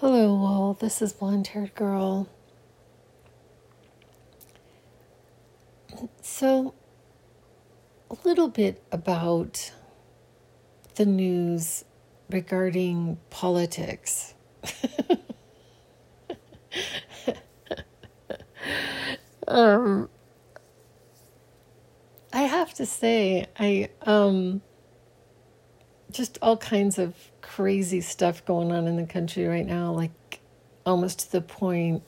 Hello, all. This is Blonde Haired Girl. So, a little bit about the news regarding politics. um, I have to say, I um, just all kinds of crazy stuff going on in the country right now, like almost to the point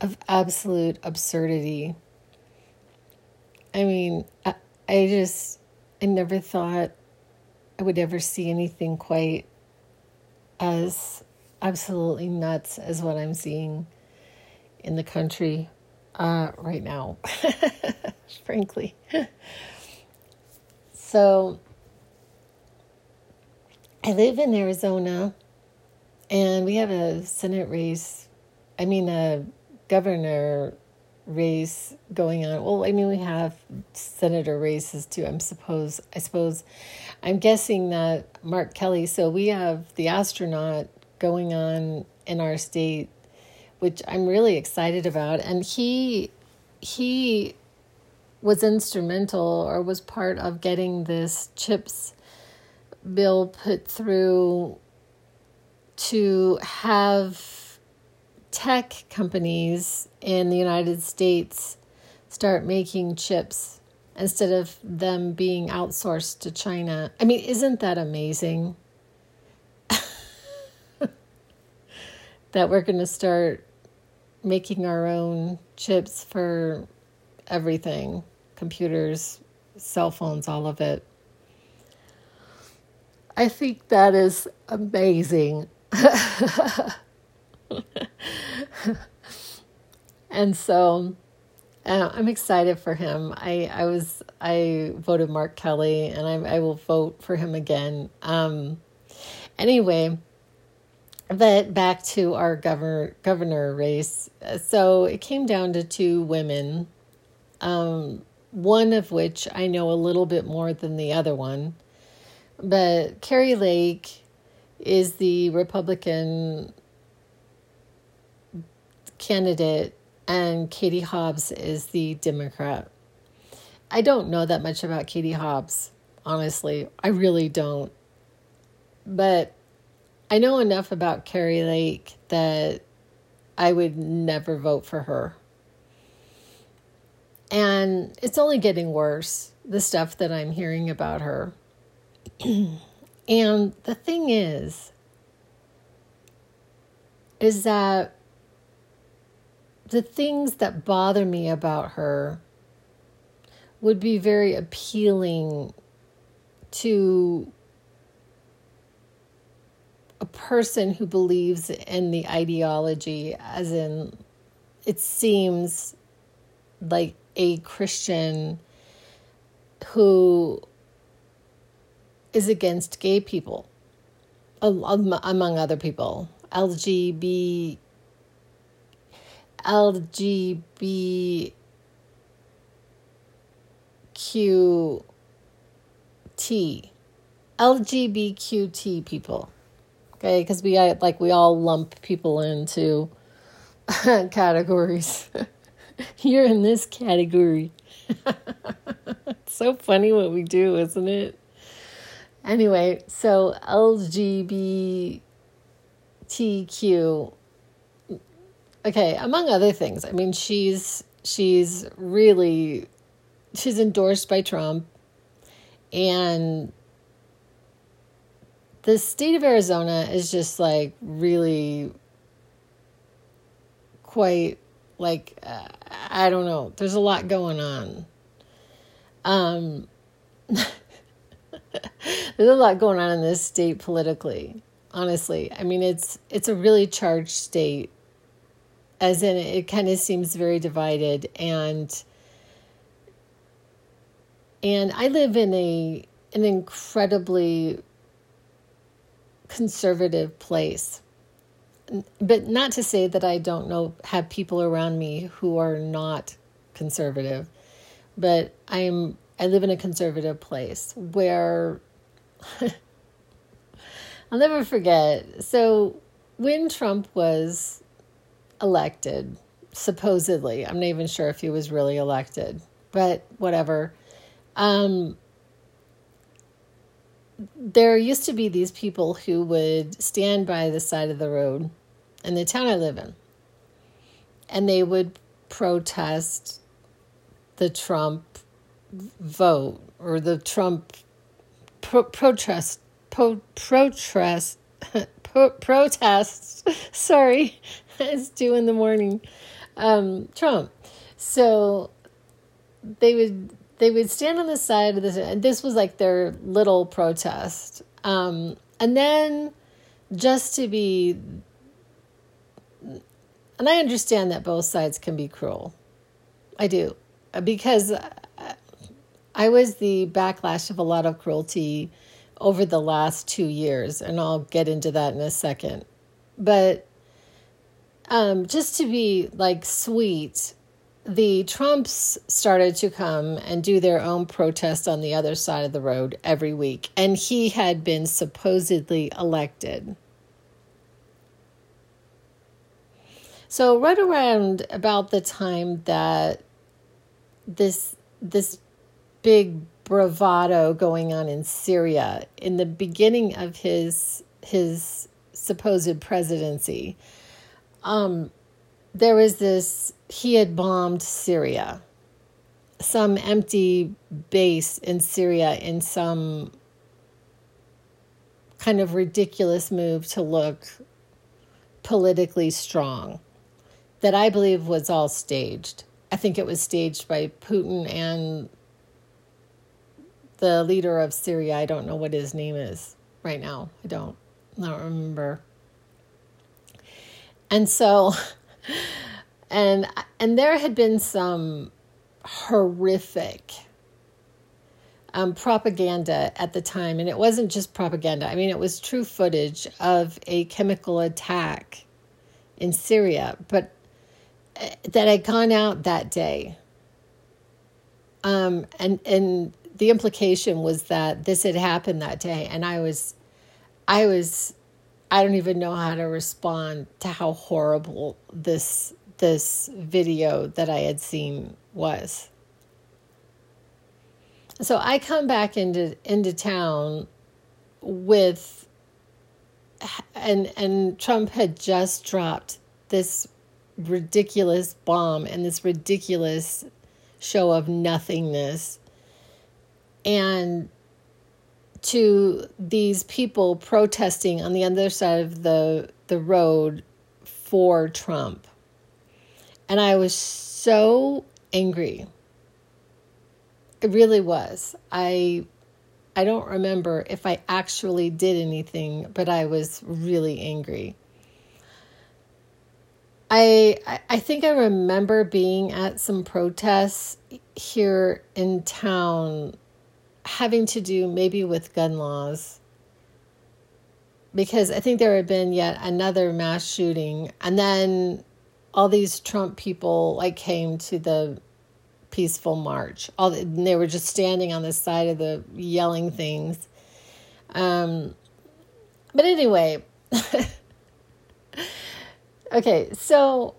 of absolute absurdity. I mean, I, I just, I never thought I would ever see anything quite as absolutely nuts as what I'm seeing in the country uh, right now, frankly. so, I live in Arizona and we have a Senate race, I mean, a governor race going on. Well, I mean, we have senator races too. I'm suppose, I suppose, I'm guessing that Mark Kelly. So we have the astronaut going on in our state, which I'm really excited about, and he he was instrumental or was part of getting this chips bill put through to have tech companies in the United States start making chips instead of them being outsourced to China. I mean, isn't that amazing? that we're going to start making our own chips for everything computers, cell phones, all of it. I think that is amazing. and so uh, I'm excited for him. I, I was I voted Mark Kelly, and I, I will vote for him again. Um, anyway, but back to our governor governor race. So it came down to two women, um, one of which I know a little bit more than the other one. But Kari Lake is the Republican candidate, and Katie Hobbs is the Democrat. I don't know that much about Katie Hobbs, honestly. I really don't. But I know enough about Kari Lake that I would never vote for her. And it's only getting worse, the stuff that I'm hearing about her. and the thing is, is that the things that bother me about her would be very appealing to a person who believes in the ideology, as in, it seems like a Christian who is against gay people, among other people, LGB, LGBTQ LGBTQT people. Okay, because we like we all lump people into categories. You're in this category. it's so funny what we do, isn't it? Anyway, so LGBTQ okay, among other things. I mean, she's she's really she's endorsed by Trump and the state of Arizona is just like really quite like uh, I don't know. There's a lot going on. Um there's a lot going on in this state politically honestly. I mean it's it's a really charged state as in it kind of seems very divided and and i live in a an incredibly conservative place. But not to say that i don't know have people around me who are not conservative but i'm I live in a conservative place where I'll never forget. So when Trump was elected, supposedly, I'm not even sure if he was really elected, but whatever. Um, there used to be these people who would stand by the side of the road in the town I live in, and they would protest the Trump vote or the Trump pro- protest pro- protest pro- protests. Sorry, it's two in the morning. Um, Trump. So they would they would stand on the side of this, and this was like their little protest. Um, and then just to be, and I understand that both sides can be cruel. I do, because I was the backlash of a lot of cruelty over the last two years, and I'll get into that in a second. But um, just to be like sweet, the Trumps started to come and do their own protest on the other side of the road every week, and he had been supposedly elected. So right around about the time that this this big bravado going on in Syria in the beginning of his his supposed presidency. Um, there was this he had bombed Syria, some empty base in Syria in some kind of ridiculous move to look politically strong that I believe was all staged. I think it was staged by Putin and the leader of Syria. I don't know what his name is right now. I don't. I don't remember. And so, and and there had been some horrific um, propaganda at the time, and it wasn't just propaganda. I mean, it was true footage of a chemical attack in Syria, but uh, that had gone out that day. Um, and and the implication was that this had happened that day and i was i was i don't even know how to respond to how horrible this this video that i had seen was. So i come back into into town with and and trump had just dropped this ridiculous bomb and this ridiculous show of nothingness and to these people protesting on the other side of the the road for Trump. And I was so angry. It really was. I I don't remember if I actually did anything, but I was really angry. I I think I remember being at some protests here in town having to do maybe with gun laws because I think there had been yet another mass shooting, and then all these Trump people like came to the peaceful march. All they were just standing on the side of the yelling things. Um, but anyway, okay, so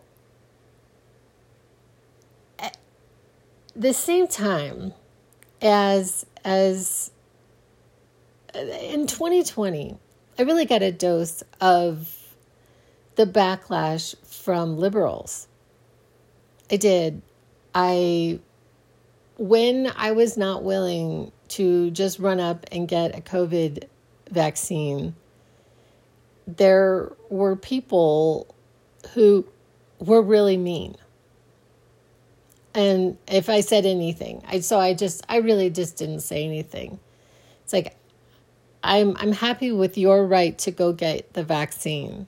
at the same time as as in 2020, I really got a dose of the backlash from liberals. I did. I, when I was not willing to just run up and get a COVID vaccine, there were people who were really mean and if I said anything, I so I just I really just didn't say anything. It's like I'm I'm happy with your right to go get the vaccine.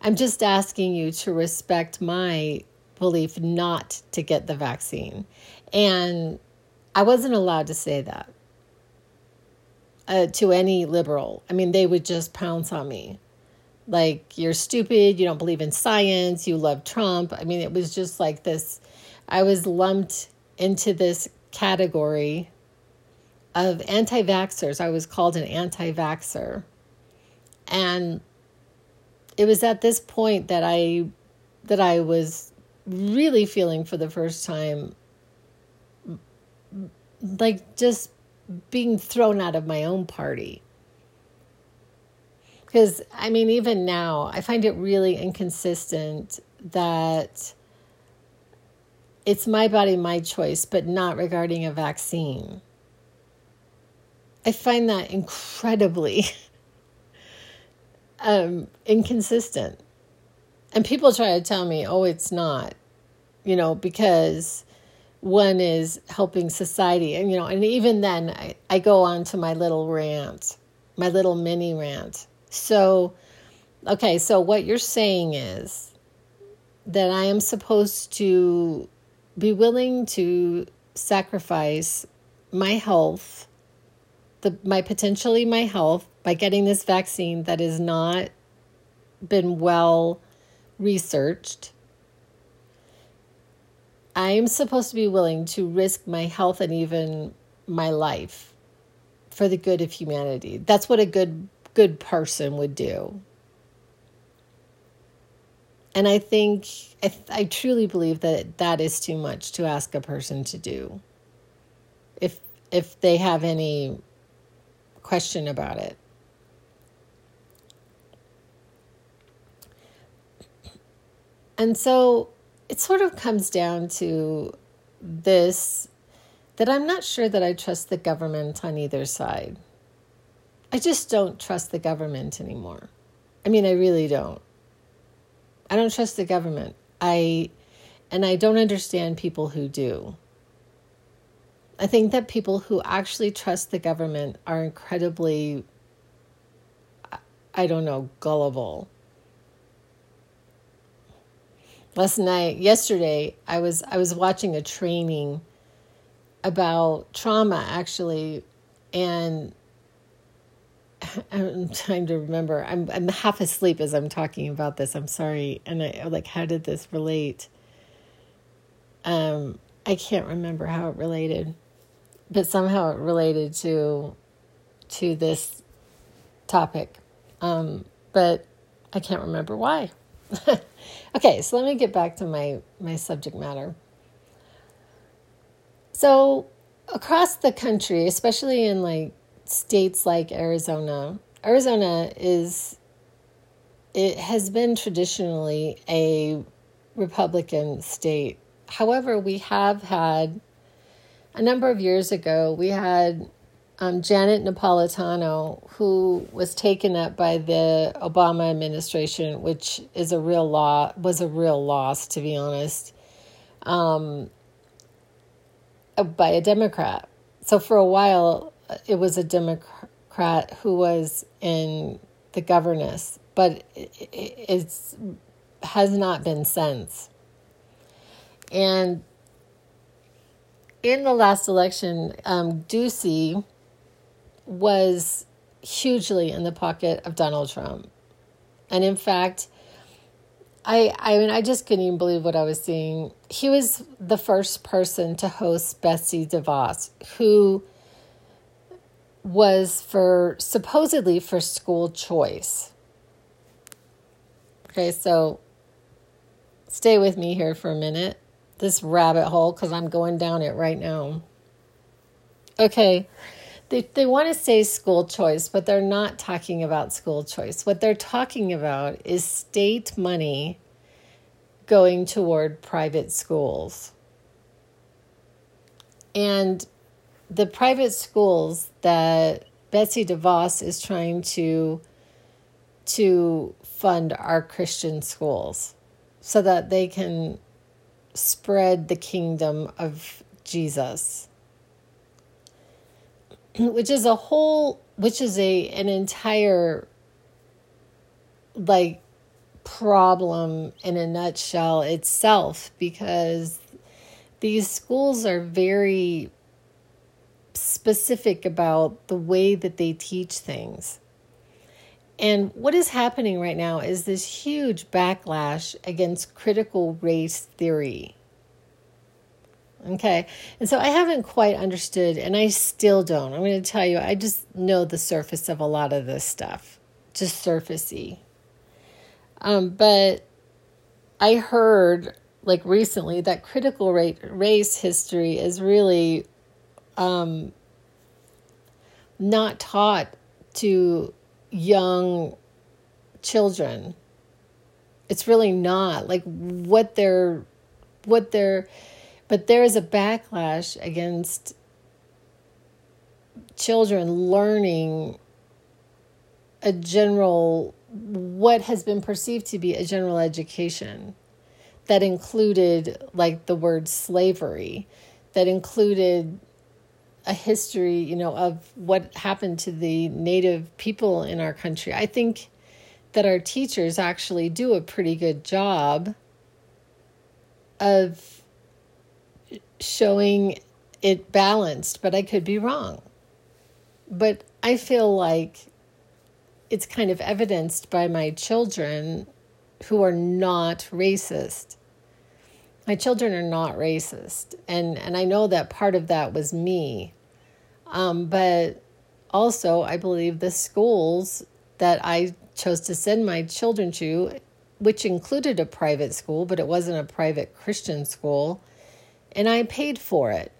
I'm just asking you to respect my belief not to get the vaccine. And I wasn't allowed to say that uh, to any liberal. I mean, they would just pounce on me. Like, you're stupid, you don't believe in science, you love Trump. I mean, it was just like this I was lumped into this category of anti vaxxers. I was called an anti vaxxer. And it was at this point that I that I was really feeling for the first time like just being thrown out of my own party. Because, I mean, even now, I find it really inconsistent that it's my body, my choice, but not regarding a vaccine. I find that incredibly um, inconsistent. And people try to tell me, oh, it's not, you know, because one is helping society. And, you know, and even then, I, I go on to my little rant, my little mini rant. So, okay, so what you're saying is that I am supposed to be willing to sacrifice my health, the my potentially my health by getting this vaccine that has not been well researched. I am supposed to be willing to risk my health and even my life for the good of humanity. That's what a good good person would do. And I think, I, I truly believe that that is too much to ask a person to do. If, if they have any question about it. And so it sort of comes down to this that I'm not sure that I trust the government on either side. I just don't trust the government anymore. I mean, I really don't. I don't trust the government. I and I don't understand people who do. I think that people who actually trust the government are incredibly I don't know, gullible. Last night, yesterday, I was I was watching a training about trauma actually and I'm trying to remember. I'm I'm half asleep as I'm talking about this. I'm sorry. And I like how did this relate? Um I can't remember how it related. But somehow it related to to this topic. Um but I can't remember why. okay, so let me get back to my my subject matter. So across the country, especially in like states like Arizona, Arizona is it has been traditionally a Republican state. However, we have had a number of years ago, we had um, Janet Napolitano, who was taken up by the Obama administration, which is a real law was a real loss, to be honest, um, by a Democrat. So for a while, it was a Democrat who was in the governess, but it, it's has not been since. And in the last election, um, Ducey was hugely in the pocket of Donald Trump, and in fact, I I mean I just couldn't even believe what I was seeing. He was the first person to host Betsy DeVos, who was for supposedly for school choice. Okay, so stay with me here for a minute. This rabbit hole, because I'm going down it right now. Okay, they, they want to say school choice, but they're not talking about school choice. What they're talking about is state money going toward private schools. And the private schools that Betsy DeVos is trying to to fund our Christian schools so that they can spread the kingdom of Jesus which is a whole which is a an entire like problem in a nutshell itself because these schools are very specific about the way that they teach things. And what is happening right now is this huge backlash against critical race theory. Okay. And so I haven't quite understood, and I still don't. I'm going to tell you, I just know the surface of a lot of this stuff, just surfacey. Um, but I heard like recently that critical race history is really um, not taught to young children. It's really not like what they're what they're but there is a backlash against children learning a general what has been perceived to be a general education that included like the word slavery that included a history you know of what happened to the native people in our country i think that our teachers actually do a pretty good job of showing it balanced but i could be wrong but i feel like it's kind of evidenced by my children who are not racist. My children are not racist. And, and I know that part of that was me. Um, but also, I believe the schools that I chose to send my children to, which included a private school, but it wasn't a private Christian school, and I paid for it.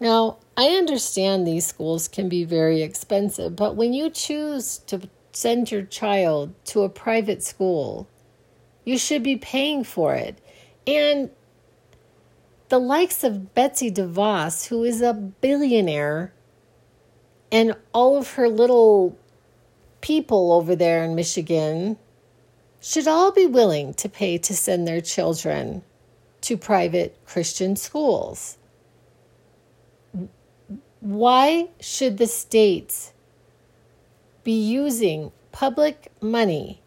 Now, I understand these schools can be very expensive, but when you choose to send your child to a private school, you should be paying for it. And the likes of Betsy DeVos, who is a billionaire, and all of her little people over there in Michigan should all be willing to pay to send their children to private Christian schools. Why should the states be using public money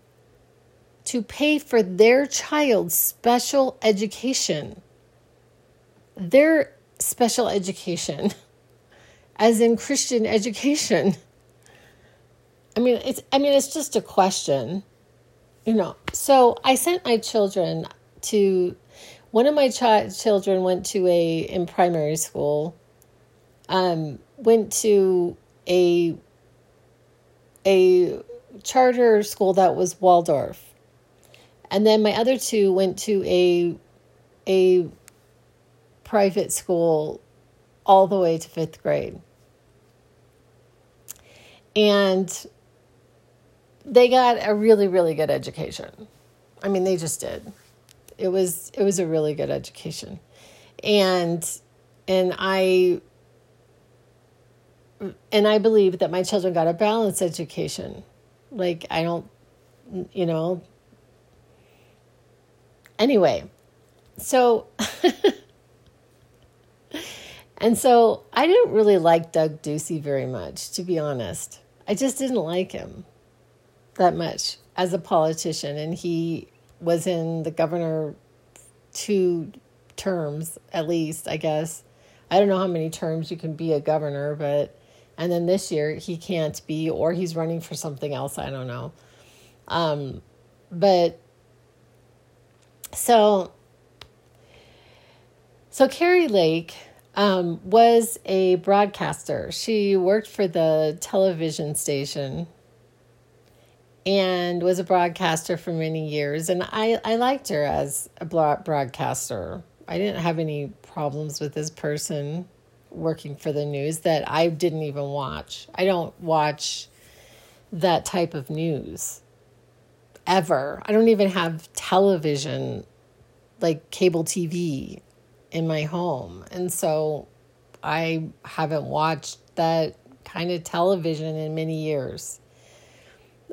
to pay for their child's special education? Their special education, as in Christian education. I mean, it's I mean, it's just a question, you know. So I sent my children to one of my ch- children went to a in primary school um, went to a a charter school that was Waldorf, and then my other two went to a a private school all the way to fifth grade, and they got a really really good education. I mean, they just did. It was it was a really good education, and and I and I believe that my children got a balanced education. Like, I don't, you know. Anyway, so, and so I didn't really like Doug Ducey very much, to be honest. I just didn't like him that much as a politician. And he was in the governor two terms, at least, I guess. I don't know how many terms you can be a governor, but and then this year he can't be, or he's running for something else. I don't know. Um, but so, so Kari Lake um, was a broadcaster. She worked for the television station and was a broadcaster for many years. And I, I liked her as a broadcaster. I didn't have any problems with this person working for the news that I didn't even watch. I don't watch that type of news ever. I don't even have television, like cable TV, in my home. And so I haven't watched that kind of television in many years.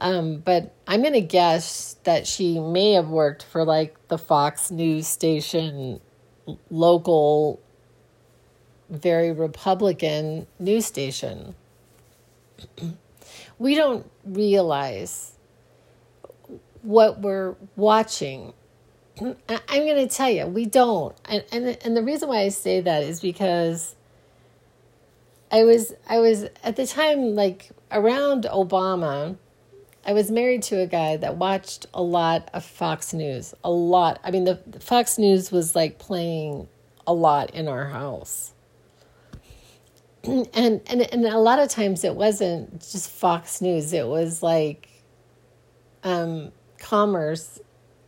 Um, but I'm going to guess that she may have worked for like the Fox News station local very Republican news station. we don't realize what we're watching. I'm going to tell you, we don't. And, and and the reason why I say that is because I was I was at the time like around Obama, I was married to a guy that watched a lot of Fox News. A lot. I mean the, the Fox News was like playing a lot in our house and and and a lot of times it wasn't just Fox News. It was like um, Commerce,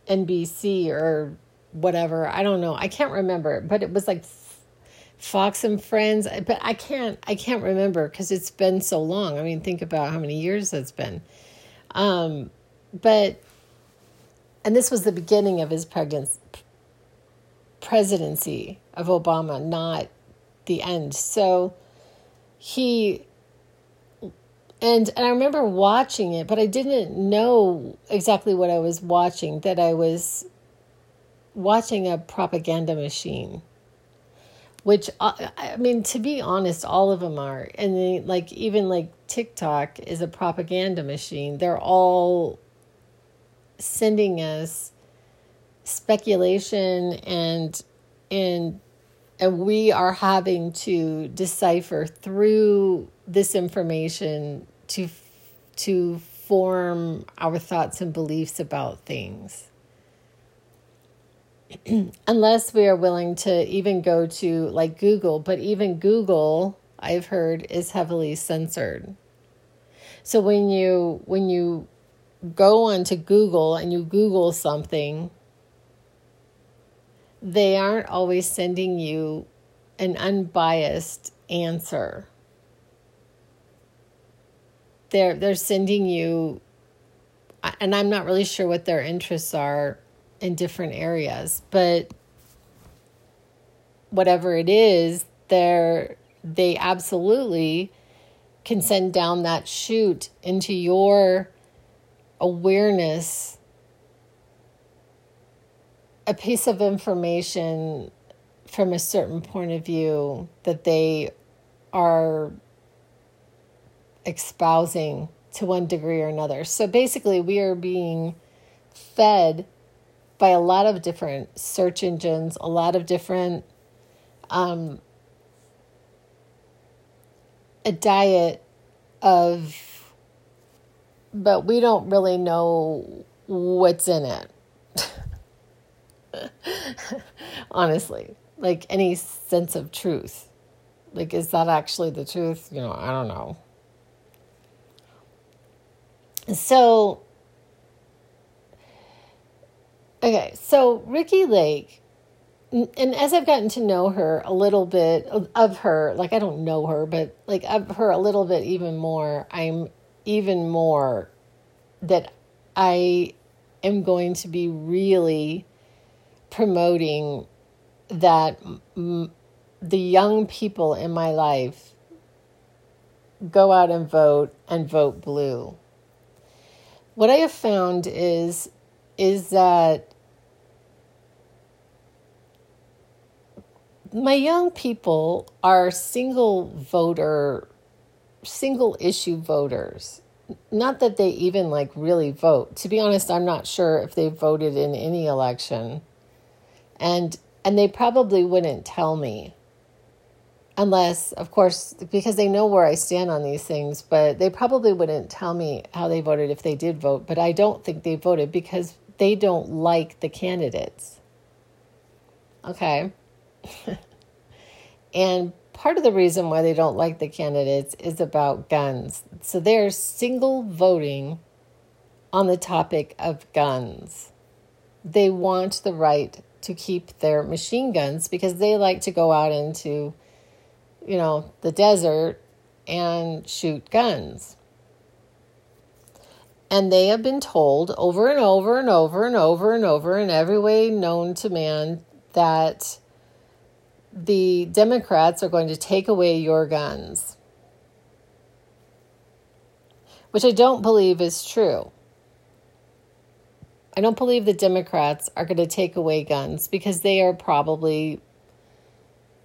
NBC or whatever. I don't know. I can't remember, but it was like Fox and Friends. But I can't. I can't remember because it's been so long. I mean, think about how many years it's been. Um, but and this was the beginning of his pregnancy presidency of Obama, not the end. So he and and I remember watching it, but I didn't know exactly what I was watching. That I was watching a propaganda machine, which uh, I mean, to be honest, all of them are, and they, like even like TikTok is a propaganda machine. They're all sending us speculation and and and we are having to decipher through this information to to form our thoughts and beliefs about things unless we are willing to even go to like Google but even Google I've heard is heavily censored so when you when you go onto Google and you Google something they aren't always sending you an unbiased answer. They're they're sending you and I'm not really sure what their interests are in different areas, but whatever it is, they're they absolutely can send down that chute into your awareness a piece of information from a certain point of view that they are espousing to one degree or another. So basically, we are being fed by a lot of different search engines, a lot of different, um, a diet of, but we don't really know what's in it. Honestly, like any sense of truth. Like, is that actually the truth? You know, I don't know. So, okay, so Ricky Lake, and as I've gotten to know her a little bit of her, like I don't know her, but like of her a little bit even more, I'm even more that I am going to be really promoting that m- the young people in my life go out and vote and vote blue. What I have found is is that my young people are single voter single issue voters. Not that they even like really vote. To be honest i'm not sure if they voted in any election. And and they probably wouldn't tell me unless of course because they know where I stand on these things but they probably wouldn't tell me how they voted if they did vote but I don't think they voted because they don't like the candidates. Okay. And part of the reason why they don't like the candidates is about guns. So they're single voting on the topic of guns. They want the right to keep their machine guns because they like to go out into, you know, the desert and shoot guns. And they have been told over and over and over and over and over in every way known to man that the Democrats are going to take away your guns, which I don't believe is true. I don't believe the Democrats are going to take away guns because they are probably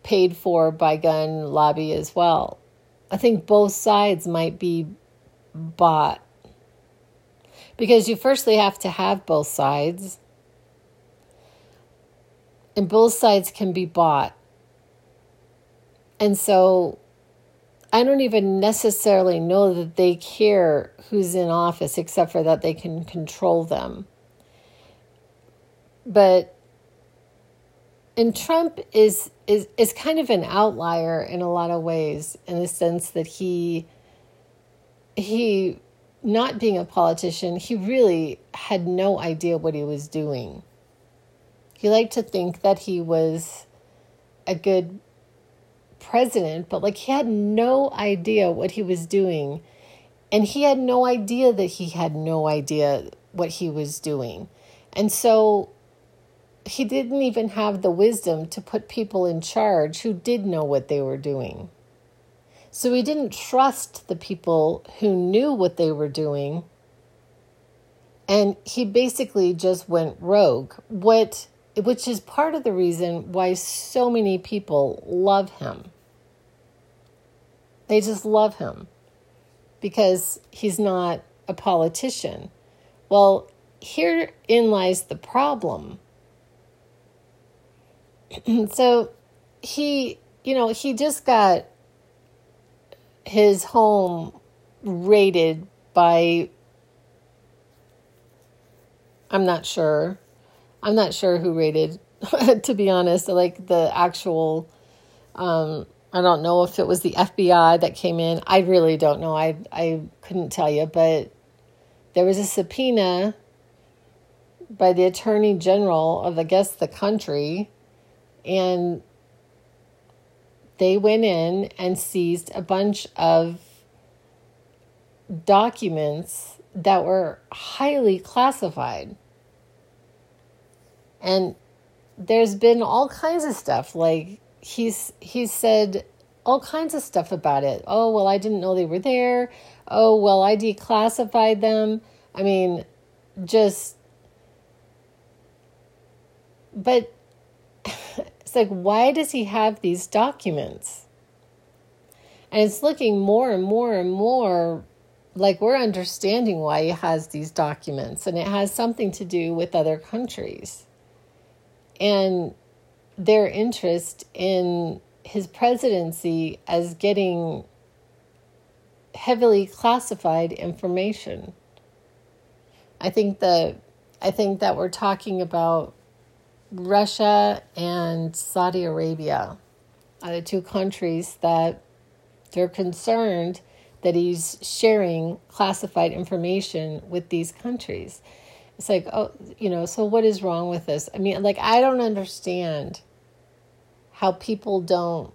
paid for by gun lobby as well. I think both sides might be bought because you firstly have to have both sides and both sides can be bought. And so I don't even necessarily know that they care who's in office except for that they can control them. But and Trump is is is kind of an outlier in a lot of ways in the sense that he he not being a politician, he really had no idea what he was doing. He liked to think that he was a good president, but like he had no idea what he was doing. And he had no idea that he had no idea what he was doing. And so he didn't even have the wisdom to put people in charge who did know what they were doing. So he didn't trust the people who knew what they were doing. And he basically just went rogue, what which is part of the reason why so many people love him. They just love him because he's not a politician. Well, herein lies the problem. so he, you know, he just got his home raided by I'm not sure. I'm not sure who raided to be honest, like the actual um I don't know if it was the FBI that came in. I really don't know. I I couldn't tell you, but there was a subpoena by the attorney general of I guess the country and they went in and seized a bunch of documents that were highly classified. And there's been all kinds of stuff like he's he's said all kinds of stuff about it. Oh, well, I didn't know they were there. Oh, well, I declassified them. I mean, just but it's like, why does he have these documents? And it's looking more and more and more like we're understanding why he has these documents, and it has something to do with other countries and their interest in his presidency as getting heavily classified information. I think that I think that we're talking about Russia and Saudi Arabia are the two countries that they're concerned that he's sharing classified information with these countries. It's like, oh, you know, so what is wrong with this? I mean, like, I don't understand how people don't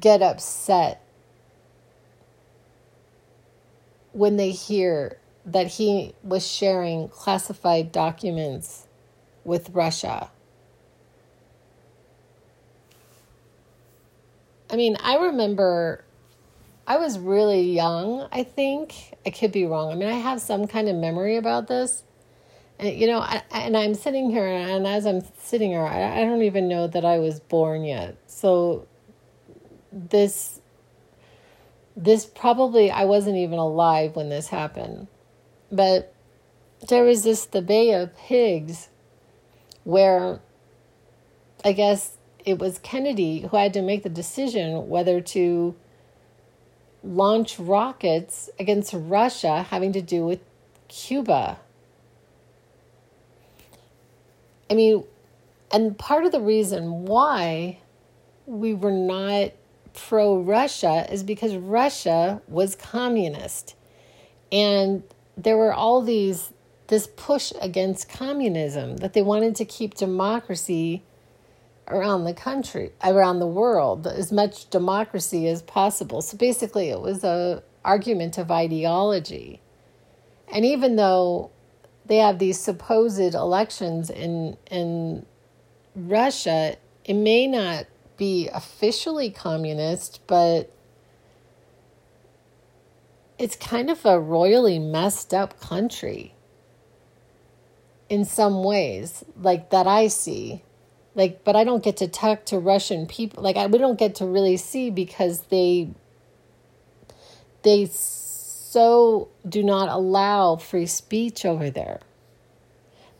get upset when they hear that he was sharing classified documents with Russia. I mean, I remember I was really young, I think. I could be wrong. I mean, I have some kind of memory about this. And, you know, I, and I'm sitting here, and as I'm sitting here, I, I don't even know that I was born yet. So this, this probably, I wasn't even alive when this happened. But there was this, the Bay of Pigs where I guess it was Kennedy who had to make the decision whether to launch rockets against Russia having to do with Cuba. I mean, and part of the reason why we were not pro Russia is because Russia was communist. And there were all these this push against communism, that they wanted to keep democracy around the country, around the world, as much democracy as possible. So basically, it was a argument of ideology. And even though they have these supposed elections in in Russia, it may not be officially communist, but it's kind of a royally messed up country in some ways, like that I see. Like, but I don't get to talk to Russian people. Like, I, we don't get to really see because they they so do not allow free speech over there.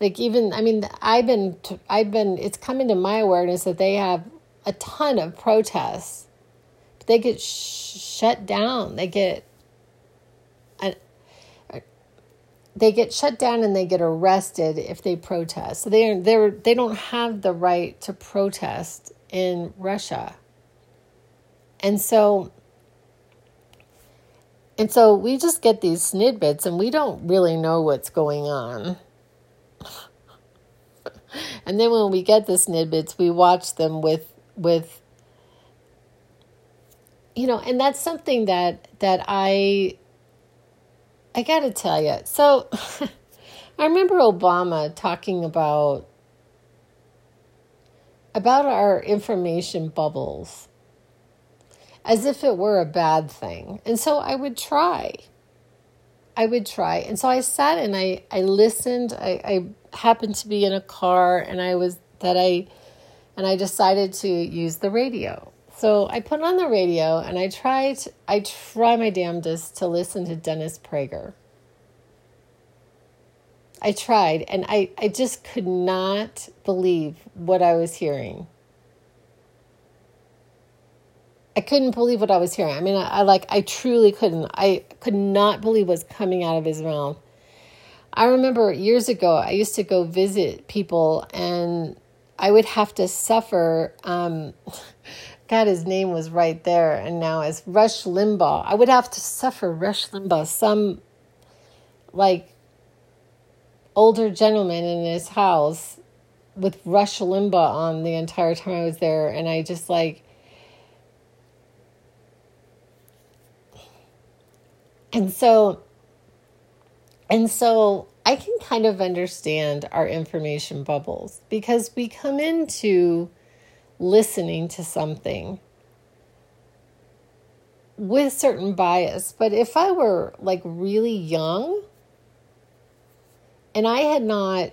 Like even, I mean, I've been, I've been. It's coming to my awareness that they have a ton of protests. They get sh- shut down. They get they get shut down and they get arrested if they protest. So they they they don't have the right to protest in Russia. And so And so we just get these snippets and we don't really know what's going on. and then when we get the snippets, we watch them with with you know, and that's something that that I I got to tell you. So I remember Obama talking about about our information bubbles as if it were a bad thing. And so I would try. I would try. And so I sat and I, I listened. I, I happened to be in a car and I was that I and I decided to use the radio. So I put on the radio and I tried I try my damnedest to listen to Dennis Prager. I tried and I, I just could not believe what I was hearing. I couldn't believe what I was hearing. I mean, I, I, like I truly couldn't. I could not believe what's coming out of his mouth. I remember years ago, I used to go visit people, and I would have to suffer. Um, God, his name was right there, and now it's Rush Limbaugh. I would have to suffer Rush Limbaugh, some like older gentleman in his house with Rush Limbaugh on the entire time I was there, and I just like And so, and so I can kind of understand our information bubbles because we come into listening to something with certain bias. But if I were like really young and I had not,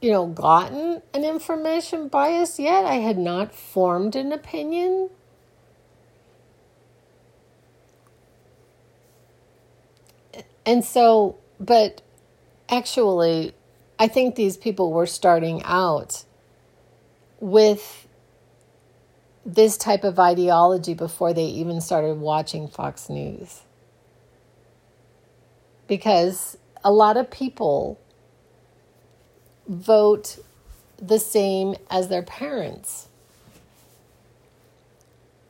you know, gotten an information bias yet, I had not formed an opinion And so, but actually, I think these people were starting out with this type of ideology before they even started watching Fox News. Because a lot of people vote the same as their parents.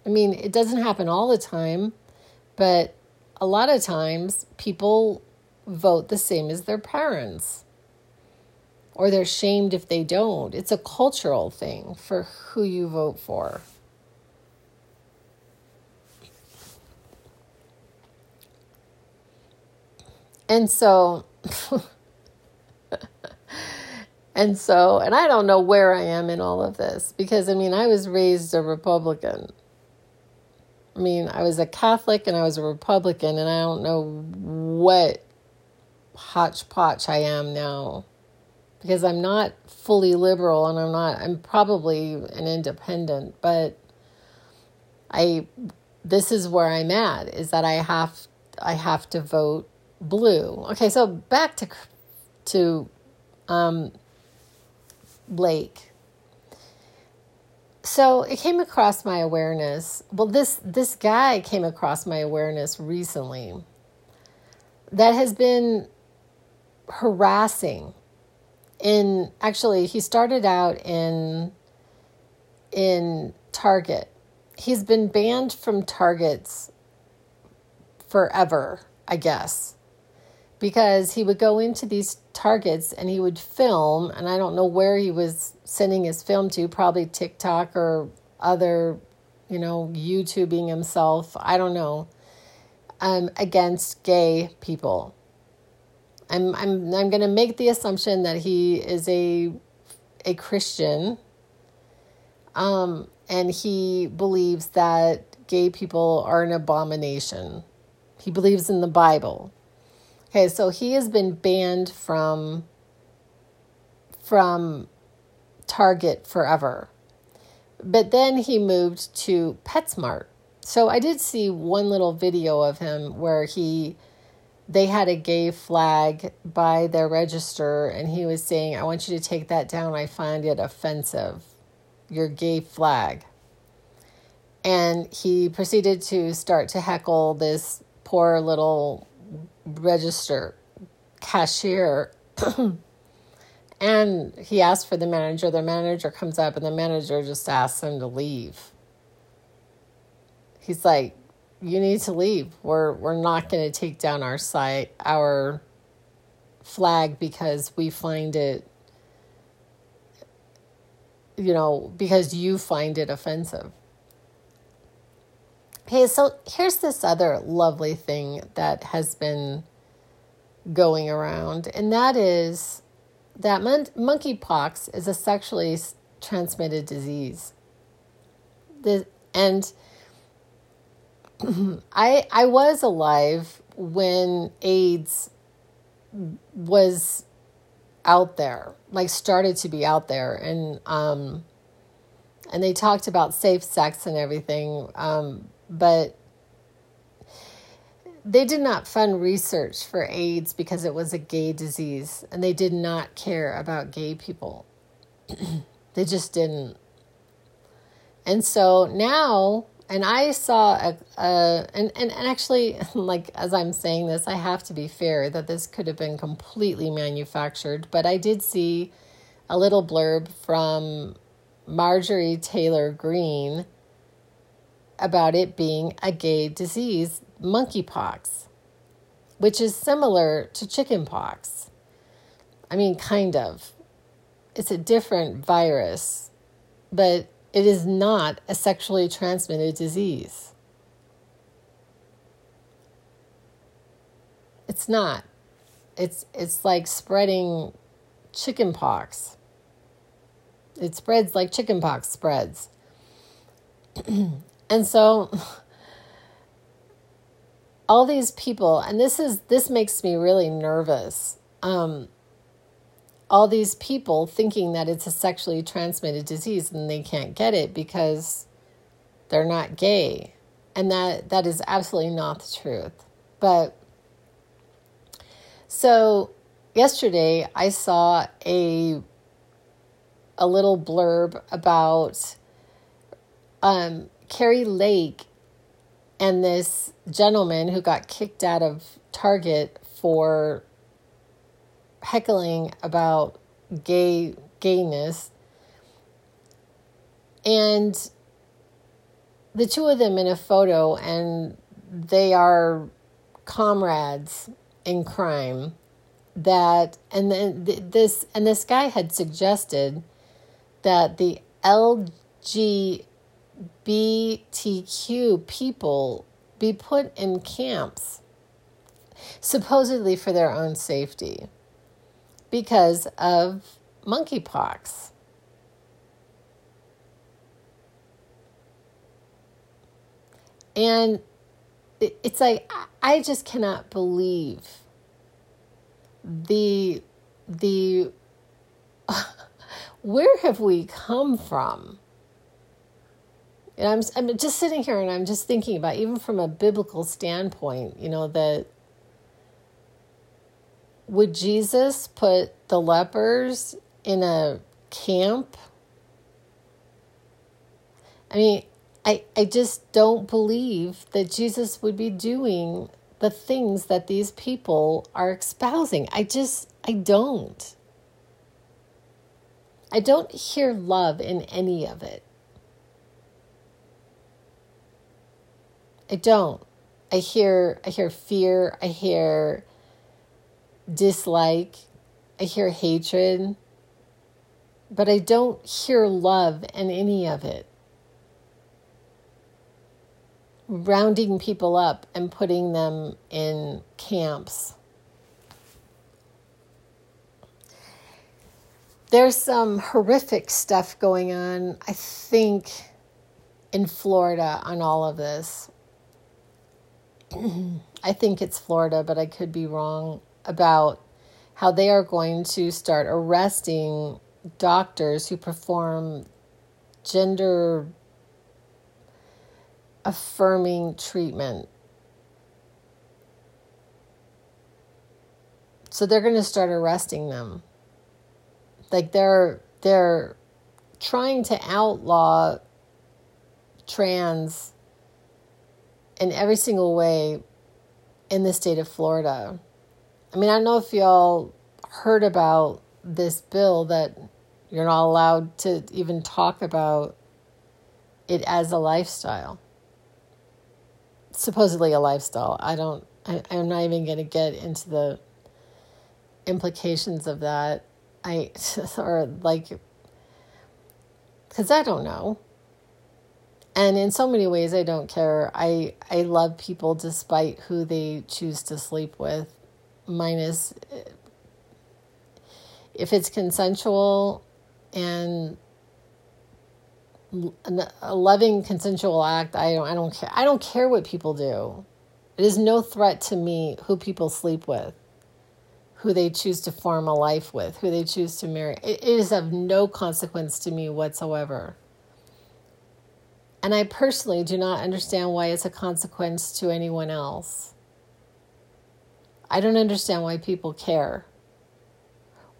I mean, it doesn't happen all the time, but a lot of times people vote the same as their parents or they're shamed if they don't. It's a cultural thing for who you vote for. And so, and so, and I don't know where I am in all of this because I mean, I was raised a Republican. I mean, I was a Catholic and I was a Republican, and I don't know what hodgepodge I am now because I'm not fully liberal and I'm not, I'm probably an independent, but I, this is where I'm at is that I have, I have to vote blue. Okay, so back to, to, um, Blake so it came across my awareness well this this guy came across my awareness recently that has been harassing in actually he started out in in target. He's been banned from targets forever i guess because he would go into these targets and he would film and i don't know where he was sending his film to probably tiktok or other you know youtubing himself i don't know um, against gay people i'm i'm i'm going to make the assumption that he is a a christian um and he believes that gay people are an abomination he believes in the bible Okay, so he has been banned from from Target forever. But then he moved to PetSmart. So I did see one little video of him where he they had a gay flag by their register and he was saying, I want you to take that down. I find it offensive. Your gay flag. And he proceeded to start to heckle this poor little register cashier and he asked for the manager the manager comes up and the manager just asks him to leave he's like you need to leave. We're we're not going to take down our site our flag because we find it you know, because you find it offensive. Okay, so here's this other lovely thing that has been going around, and that is that mon- monkeypox is a sexually transmitted disease. The, and I I was alive when AIDS was out there, like started to be out there, and um, and they talked about safe sex and everything, um, but they did not fund research for AIDS because it was a gay disease, and they did not care about gay people. they just didn't. And so now and I saw a, a and, and, and actually like as I'm saying this, I have to be fair that this could have been completely manufactured, but I did see a little blurb from Marjorie Taylor Greene about it being a gay disease, monkeypox, which is similar to chickenpox. I mean, kind of. It's a different virus, but it is not a sexually transmitted disease. It's not. It's it's like spreading chickenpox. It spreads like chickenpox spreads. and so all these people and this is this makes me really nervous. Um, all these people thinking that it's a sexually transmitted disease and they can't get it because they're not gay. And that that is absolutely not the truth. But so yesterday I saw a a little blurb about um, Kari Lake and this gentleman who got kicked out of Target for heckling about gay gayness. And the two of them in a photo and they are comrades in crime that and then this and this guy had suggested that the LGBTQ people be put in camps supposedly for their own safety because of monkeypox. And it's like I just cannot believe the the where have we come from? And I'm I'm just sitting here and I'm just thinking about even from a biblical standpoint, you know, that would Jesus put the lepers in a camp? I mean, I, I just don't believe that Jesus would be doing the things that these people are espousing. I just, I don't. I don't hear love in any of it. I don't. I hear I hear fear, I hear dislike, I hear hatred, but I don't hear love in any of it. Rounding people up and putting them in camps. There's some horrific stuff going on, I think, in Florida on all of this. I think it's Florida, but I could be wrong about how they are going to start arresting doctors who perform gender affirming treatment. So they're going to start arresting them. Like they're they're trying to outlaw trans in every single way in the state of Florida. I mean, I don't know if y'all heard about this bill that you're not allowed to even talk about it as a lifestyle. supposedly a lifestyle. I don't, I, I'm not even going to get into the implications of that. I, or like, because I don't know. And in so many ways, I don't care. I, I love people despite who they choose to sleep with, minus eh, if it's consensual and a loving consensual act i don't i don't care i don't care what people do. It is no threat to me who people sleep with who they choose to form a life with who they choose to marry. It is of no consequence to me whatsoever. And i personally do not understand why it's a consequence to anyone else i don't understand why people care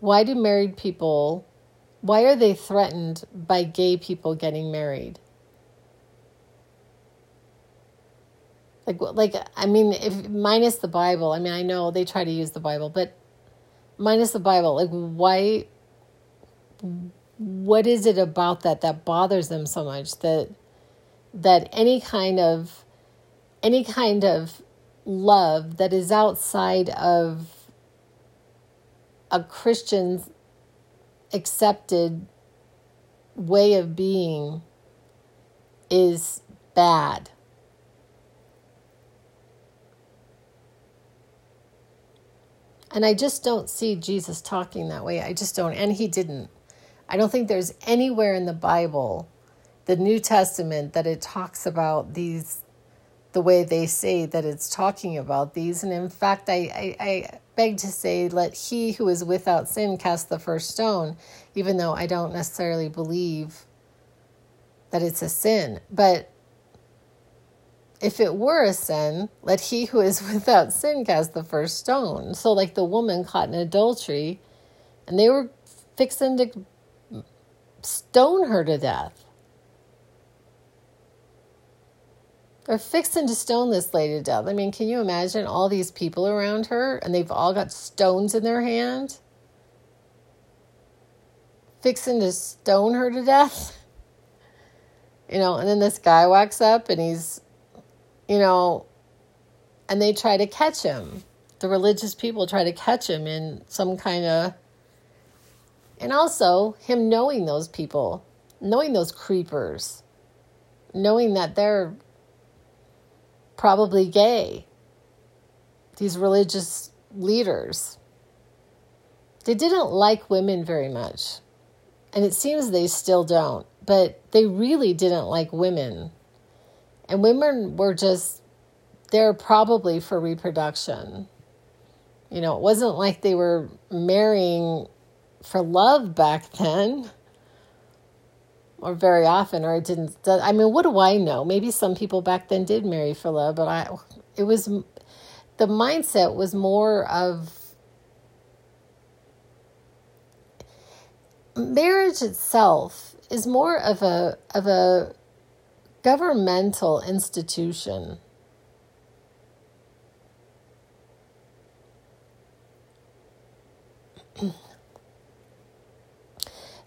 why do married people why are they threatened by gay people getting married? Like, like I mean, if minus the Bible, I mean, I know they try to use the Bible, but minus the Bible, like, why? What is it about that that bothers them so much that that any kind of any kind of love that is outside of a Christian's accepted way of being is bad. And I just don't see Jesus talking that way. I just don't. And he didn't. I don't think there's anywhere in the Bible, the New Testament, that it talks about these the way they say that it's talking about these. And in fact, I, I, I beg to say, let he who is without sin cast the first stone, even though I don't necessarily believe that it's a sin. But if it were a sin, let he who is without sin cast the first stone. So, like the woman caught in adultery, and they were fixing to stone her to death. They're fixing to stone this lady to death. I mean, can you imagine all these people around her and they've all got stones in their hand? Fixing to stone her to death? You know, and then this guy walks up and he's, you know, and they try to catch him. The religious people try to catch him in some kind of. And also, him knowing those people, knowing those creepers, knowing that they're probably gay. These religious leaders. They didn't like women very much. And it seems they still don't. But they really didn't like women. And women were just there probably for reproduction. You know, it wasn't like they were marrying for love back then or very often, or it didn't. I mean, what do I know? Maybe some people back then did marry for love, but I, it was, the mindset was more of marriage itself is more of a of a governmental institution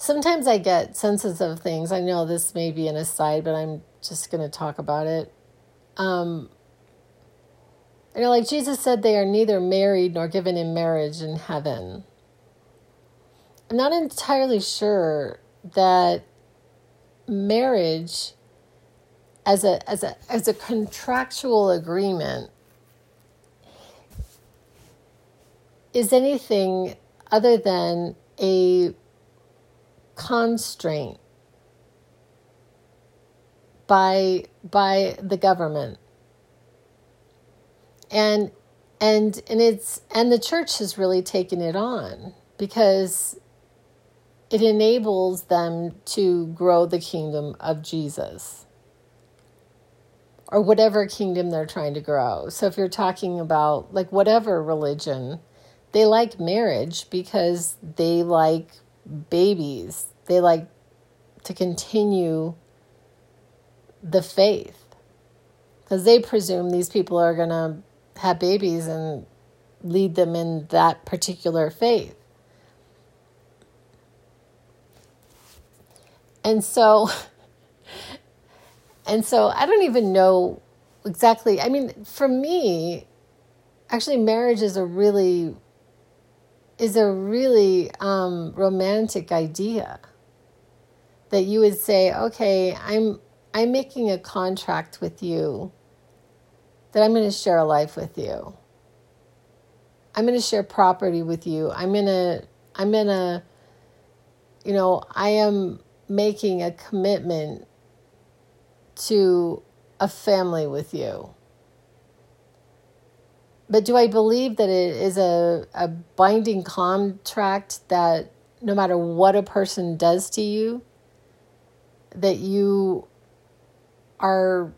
sometimes I get senses of things. I know this may be an aside, but I'm just going to talk about it. Um, you know, like Jesus said, they are neither married nor given in marriage in heaven. I'm not entirely sure that marriage as a as a as a contractual agreement is anything other than a constraint by by the government and and and it's and the church has really taken it on because it enables them to grow the kingdom of Jesus or whatever kingdom they're trying to grow. So if you're talking about like whatever religion, they like marriage because they like babies. They like to continue the faith because they presume these people are going to have babies and lead them in that particular faith. And so and so I don't even know exactly. I mean, for me, actually, marriage is a really is a really um, romantic idea that you would say, okay, I'm I'm making a contract with you that I'm going to share a life with you. I'm going to share property with you. I'm going to I'm going to you know, I am making a commitment to a family with you. But do I believe that it is a, a binding contract that no matter what a person does to you, that you are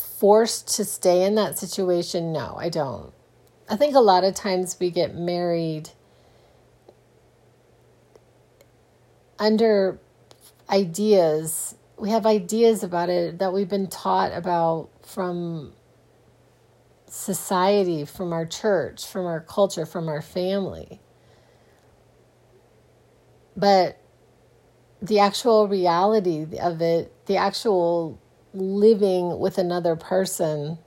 forced to stay in that situation? No, I don't. I think a lot of times we get married under ideas. We have ideas about it that we've been taught about from society, from our church, from our culture, from our family. But the actual reality of it, the actual living with another person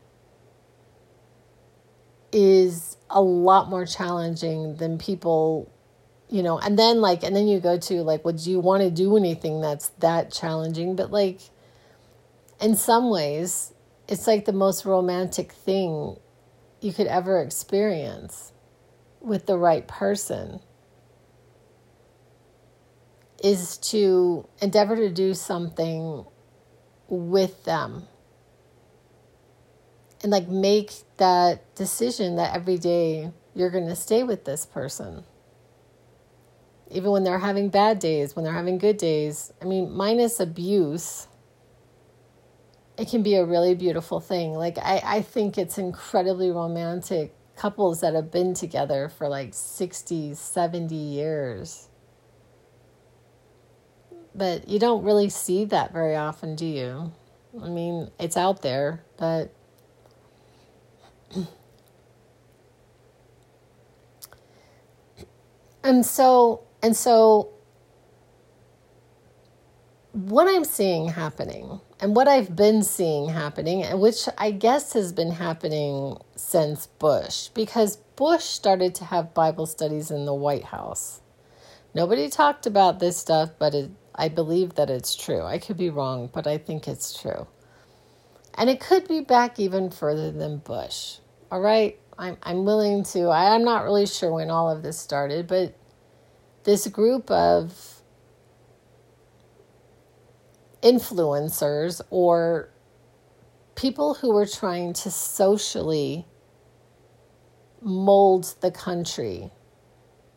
is a lot more challenging than people you know and then like and then you go to like would you want to do anything that's that challenging but like in some ways it's like the most romantic thing you could ever experience with the right person is to endeavor to do something with them and like make that decision that every day you're going to stay with this person. Even when they're having bad days when they're having good days. I mean minus abuse it can be a really beautiful thing like i, I think it's incredibly romantic couples that have been together for like 60 70 years but you don't really see that very often, do you? I mean, it's out there, but and so and so what I'm seeing happening and what I've been seeing happening, and which I guess has been happening since Bush, because Bush started to have Bible studies in the White House. Nobody talked about this stuff, but it I believe that it's true. I could be wrong, but I think it's true. And it could be back even further than Bush. All right? I'm, I'm willing to, I, I'm not really sure when all of this started, but this group of influencers or people who were trying to socially mold the country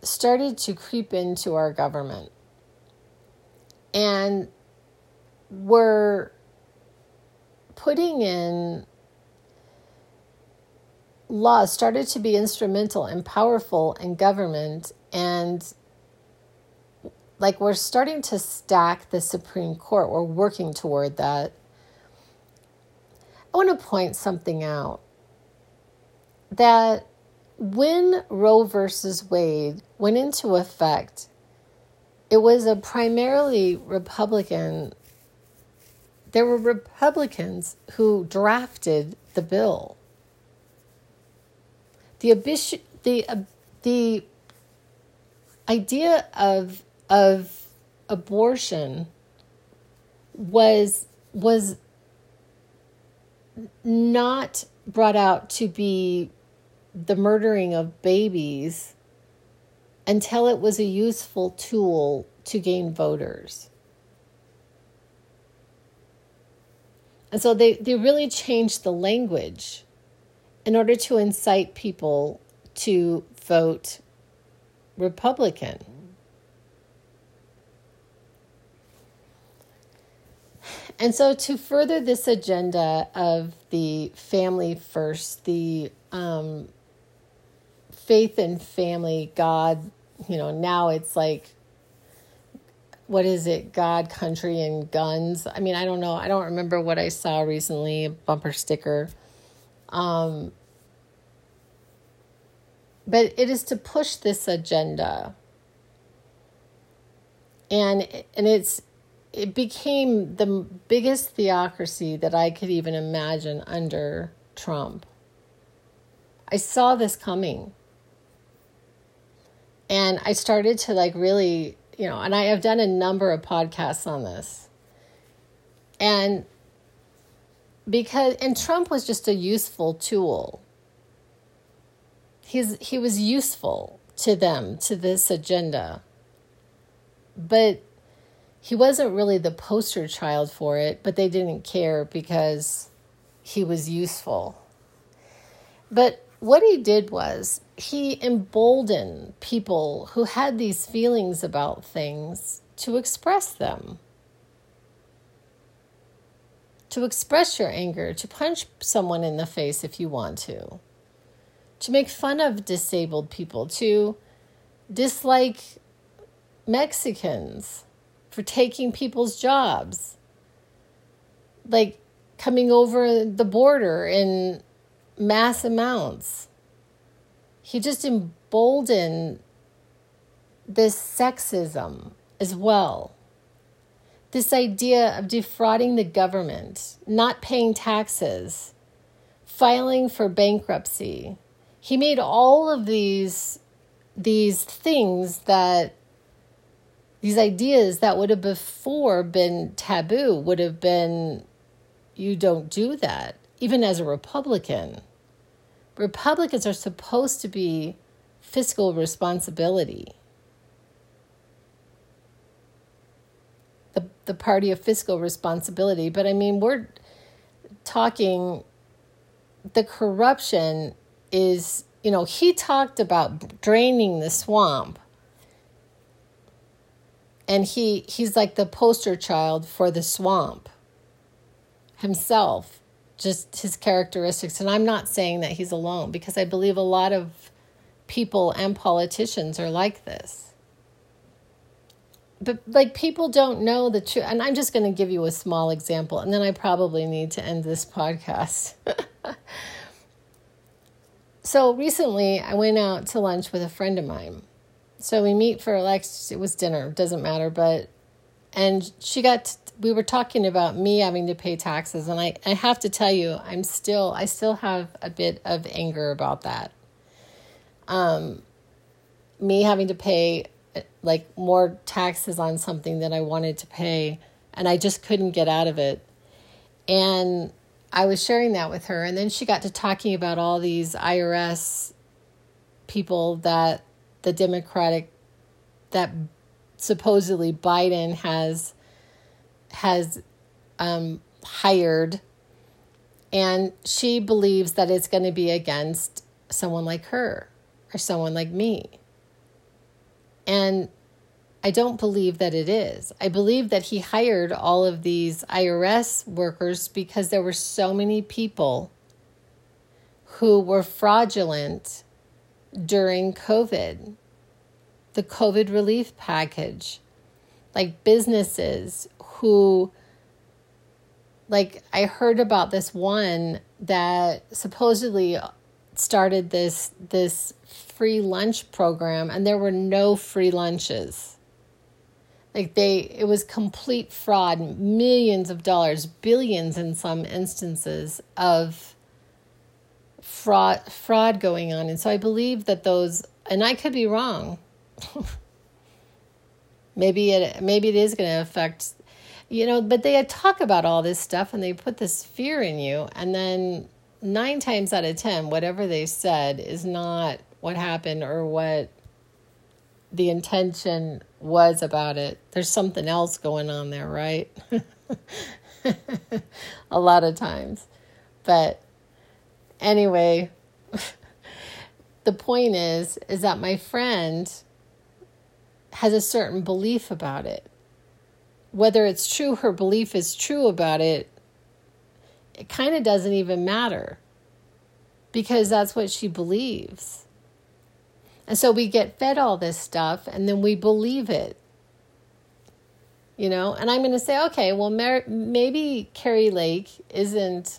started to creep into our government and we're putting in laws started to be instrumental and powerful in government and like we're starting to stack the supreme court we're working toward that i want to point something out that when roe versus wade went into effect it was a primarily Republican. There were Republicans who drafted the bill. The the uh, the idea of of abortion was was not brought out to be the murdering of babies until it was a useful tool to gain voters. And so they, they really changed the language in order to incite people to vote Republican. And so, to further this agenda of the family first, the um, faith and family, God, you know, now it's like, what is it, God, country, and guns? I mean, I don't know. I don't remember what I saw recently, a bumper sticker. Um, but it is to push this agenda. And and it's it became the biggest theocracy that I could even imagine under Trump. I saw this coming. And I started to like really, you know, and I have done a number of podcasts on this. And because and Trump was just a useful tool. He's he was useful to them, to this agenda. But he wasn't really the poster child for it, but they didn't care because he was useful. But what he did was he emboldened people who had these feelings about things to express them. To express your anger, to punch someone in the face if you want to, to make fun of disabled people, to dislike Mexicans for taking people's jobs, like coming over the border in mass amounts. He just emboldened this sexism as well. This idea of defrauding the government, not paying taxes, filing for bankruptcy. He made all of these these things that these ideas that would have before been taboo would have been you don't do that. Even as a republican republicans are supposed to be fiscal responsibility. The the party of fiscal responsibility. But i mean we're talking the corruption is you know he talked about draining the swamp and he he's like the poster child for the swamp himself just his characteristics. And i'm not saying that he's alone because i believe a lot of people and politicians are like this. But like people don't know the truth and i'm just going to give you a small example and then i probably need to end this podcast. So recently i went out to lunch with a friend of mine so we meet for like it was dinner, doesn't matter, but and she got we were talking about me having to pay taxes and I I have to tell you, I'm still I still have a bit of anger about that. Um me having to pay like more taxes on something that I wanted to pay and I just couldn't get out of it. And I was sharing that with her and then she got to talking about all these IRS people that the Democratic that supposedly Biden has has um, hired, and she believes that it's going to be against someone like her or someone like me. And I don't believe that it is. I believe that he hired all of these IRS workers because there were so many people who were fraudulent during COVID, the COVID relief package, like businesses who, like, I heard about this one that supposedly started this this free lunch program and there were no free lunches. Like they it was complete fraud. Millions of dollars billions in some instances of fraud fraud going on. And so i believe that those and i could be wrong. Maybe it maybe it is going to affect you know but they talk about all this stuff and they put this fear in you. And then nine times out of ten whatever they said is not what happened or what the intention was about it. There's something else going on there right? A lot of times. But anyway, the point is is that my friend has a certain belief about it. Whether it's true her belief is true about it, it kind of doesn't even matter because that's what she believes. And so we get fed all this stuff and then we believe it. You know, and I'm going to say, okay, well, maybe Kari Lake isn't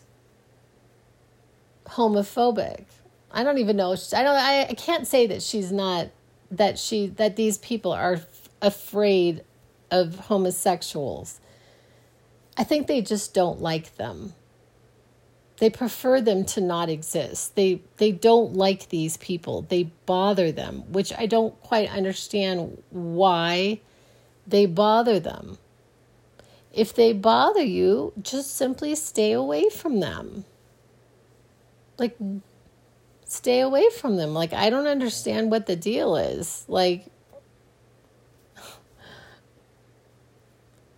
homophobic. I don't even know. I don't. I, I can't say that she's not. That she that these people are f- afraid of homosexuals. I think they just don't like them. They prefer them to not exist. They they don't like these people. They bother them, which I don't quite understand why they bother them. If they bother you, just simply stay away from them. Like stay away from them. Like I don't understand what the deal is. Like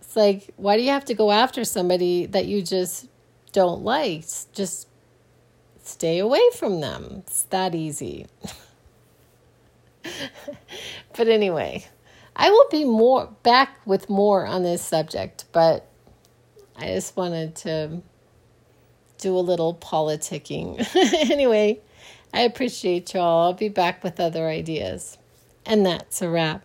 It's like, why do you have to go after somebody that you just don't like? Just stay away from them. It's that easy. but anyway, I will be more back with more on this subject, but I just wanted to do a little politicking. anyway, I appreciate y'all. I'll be back with other ideas. And that's a wrap.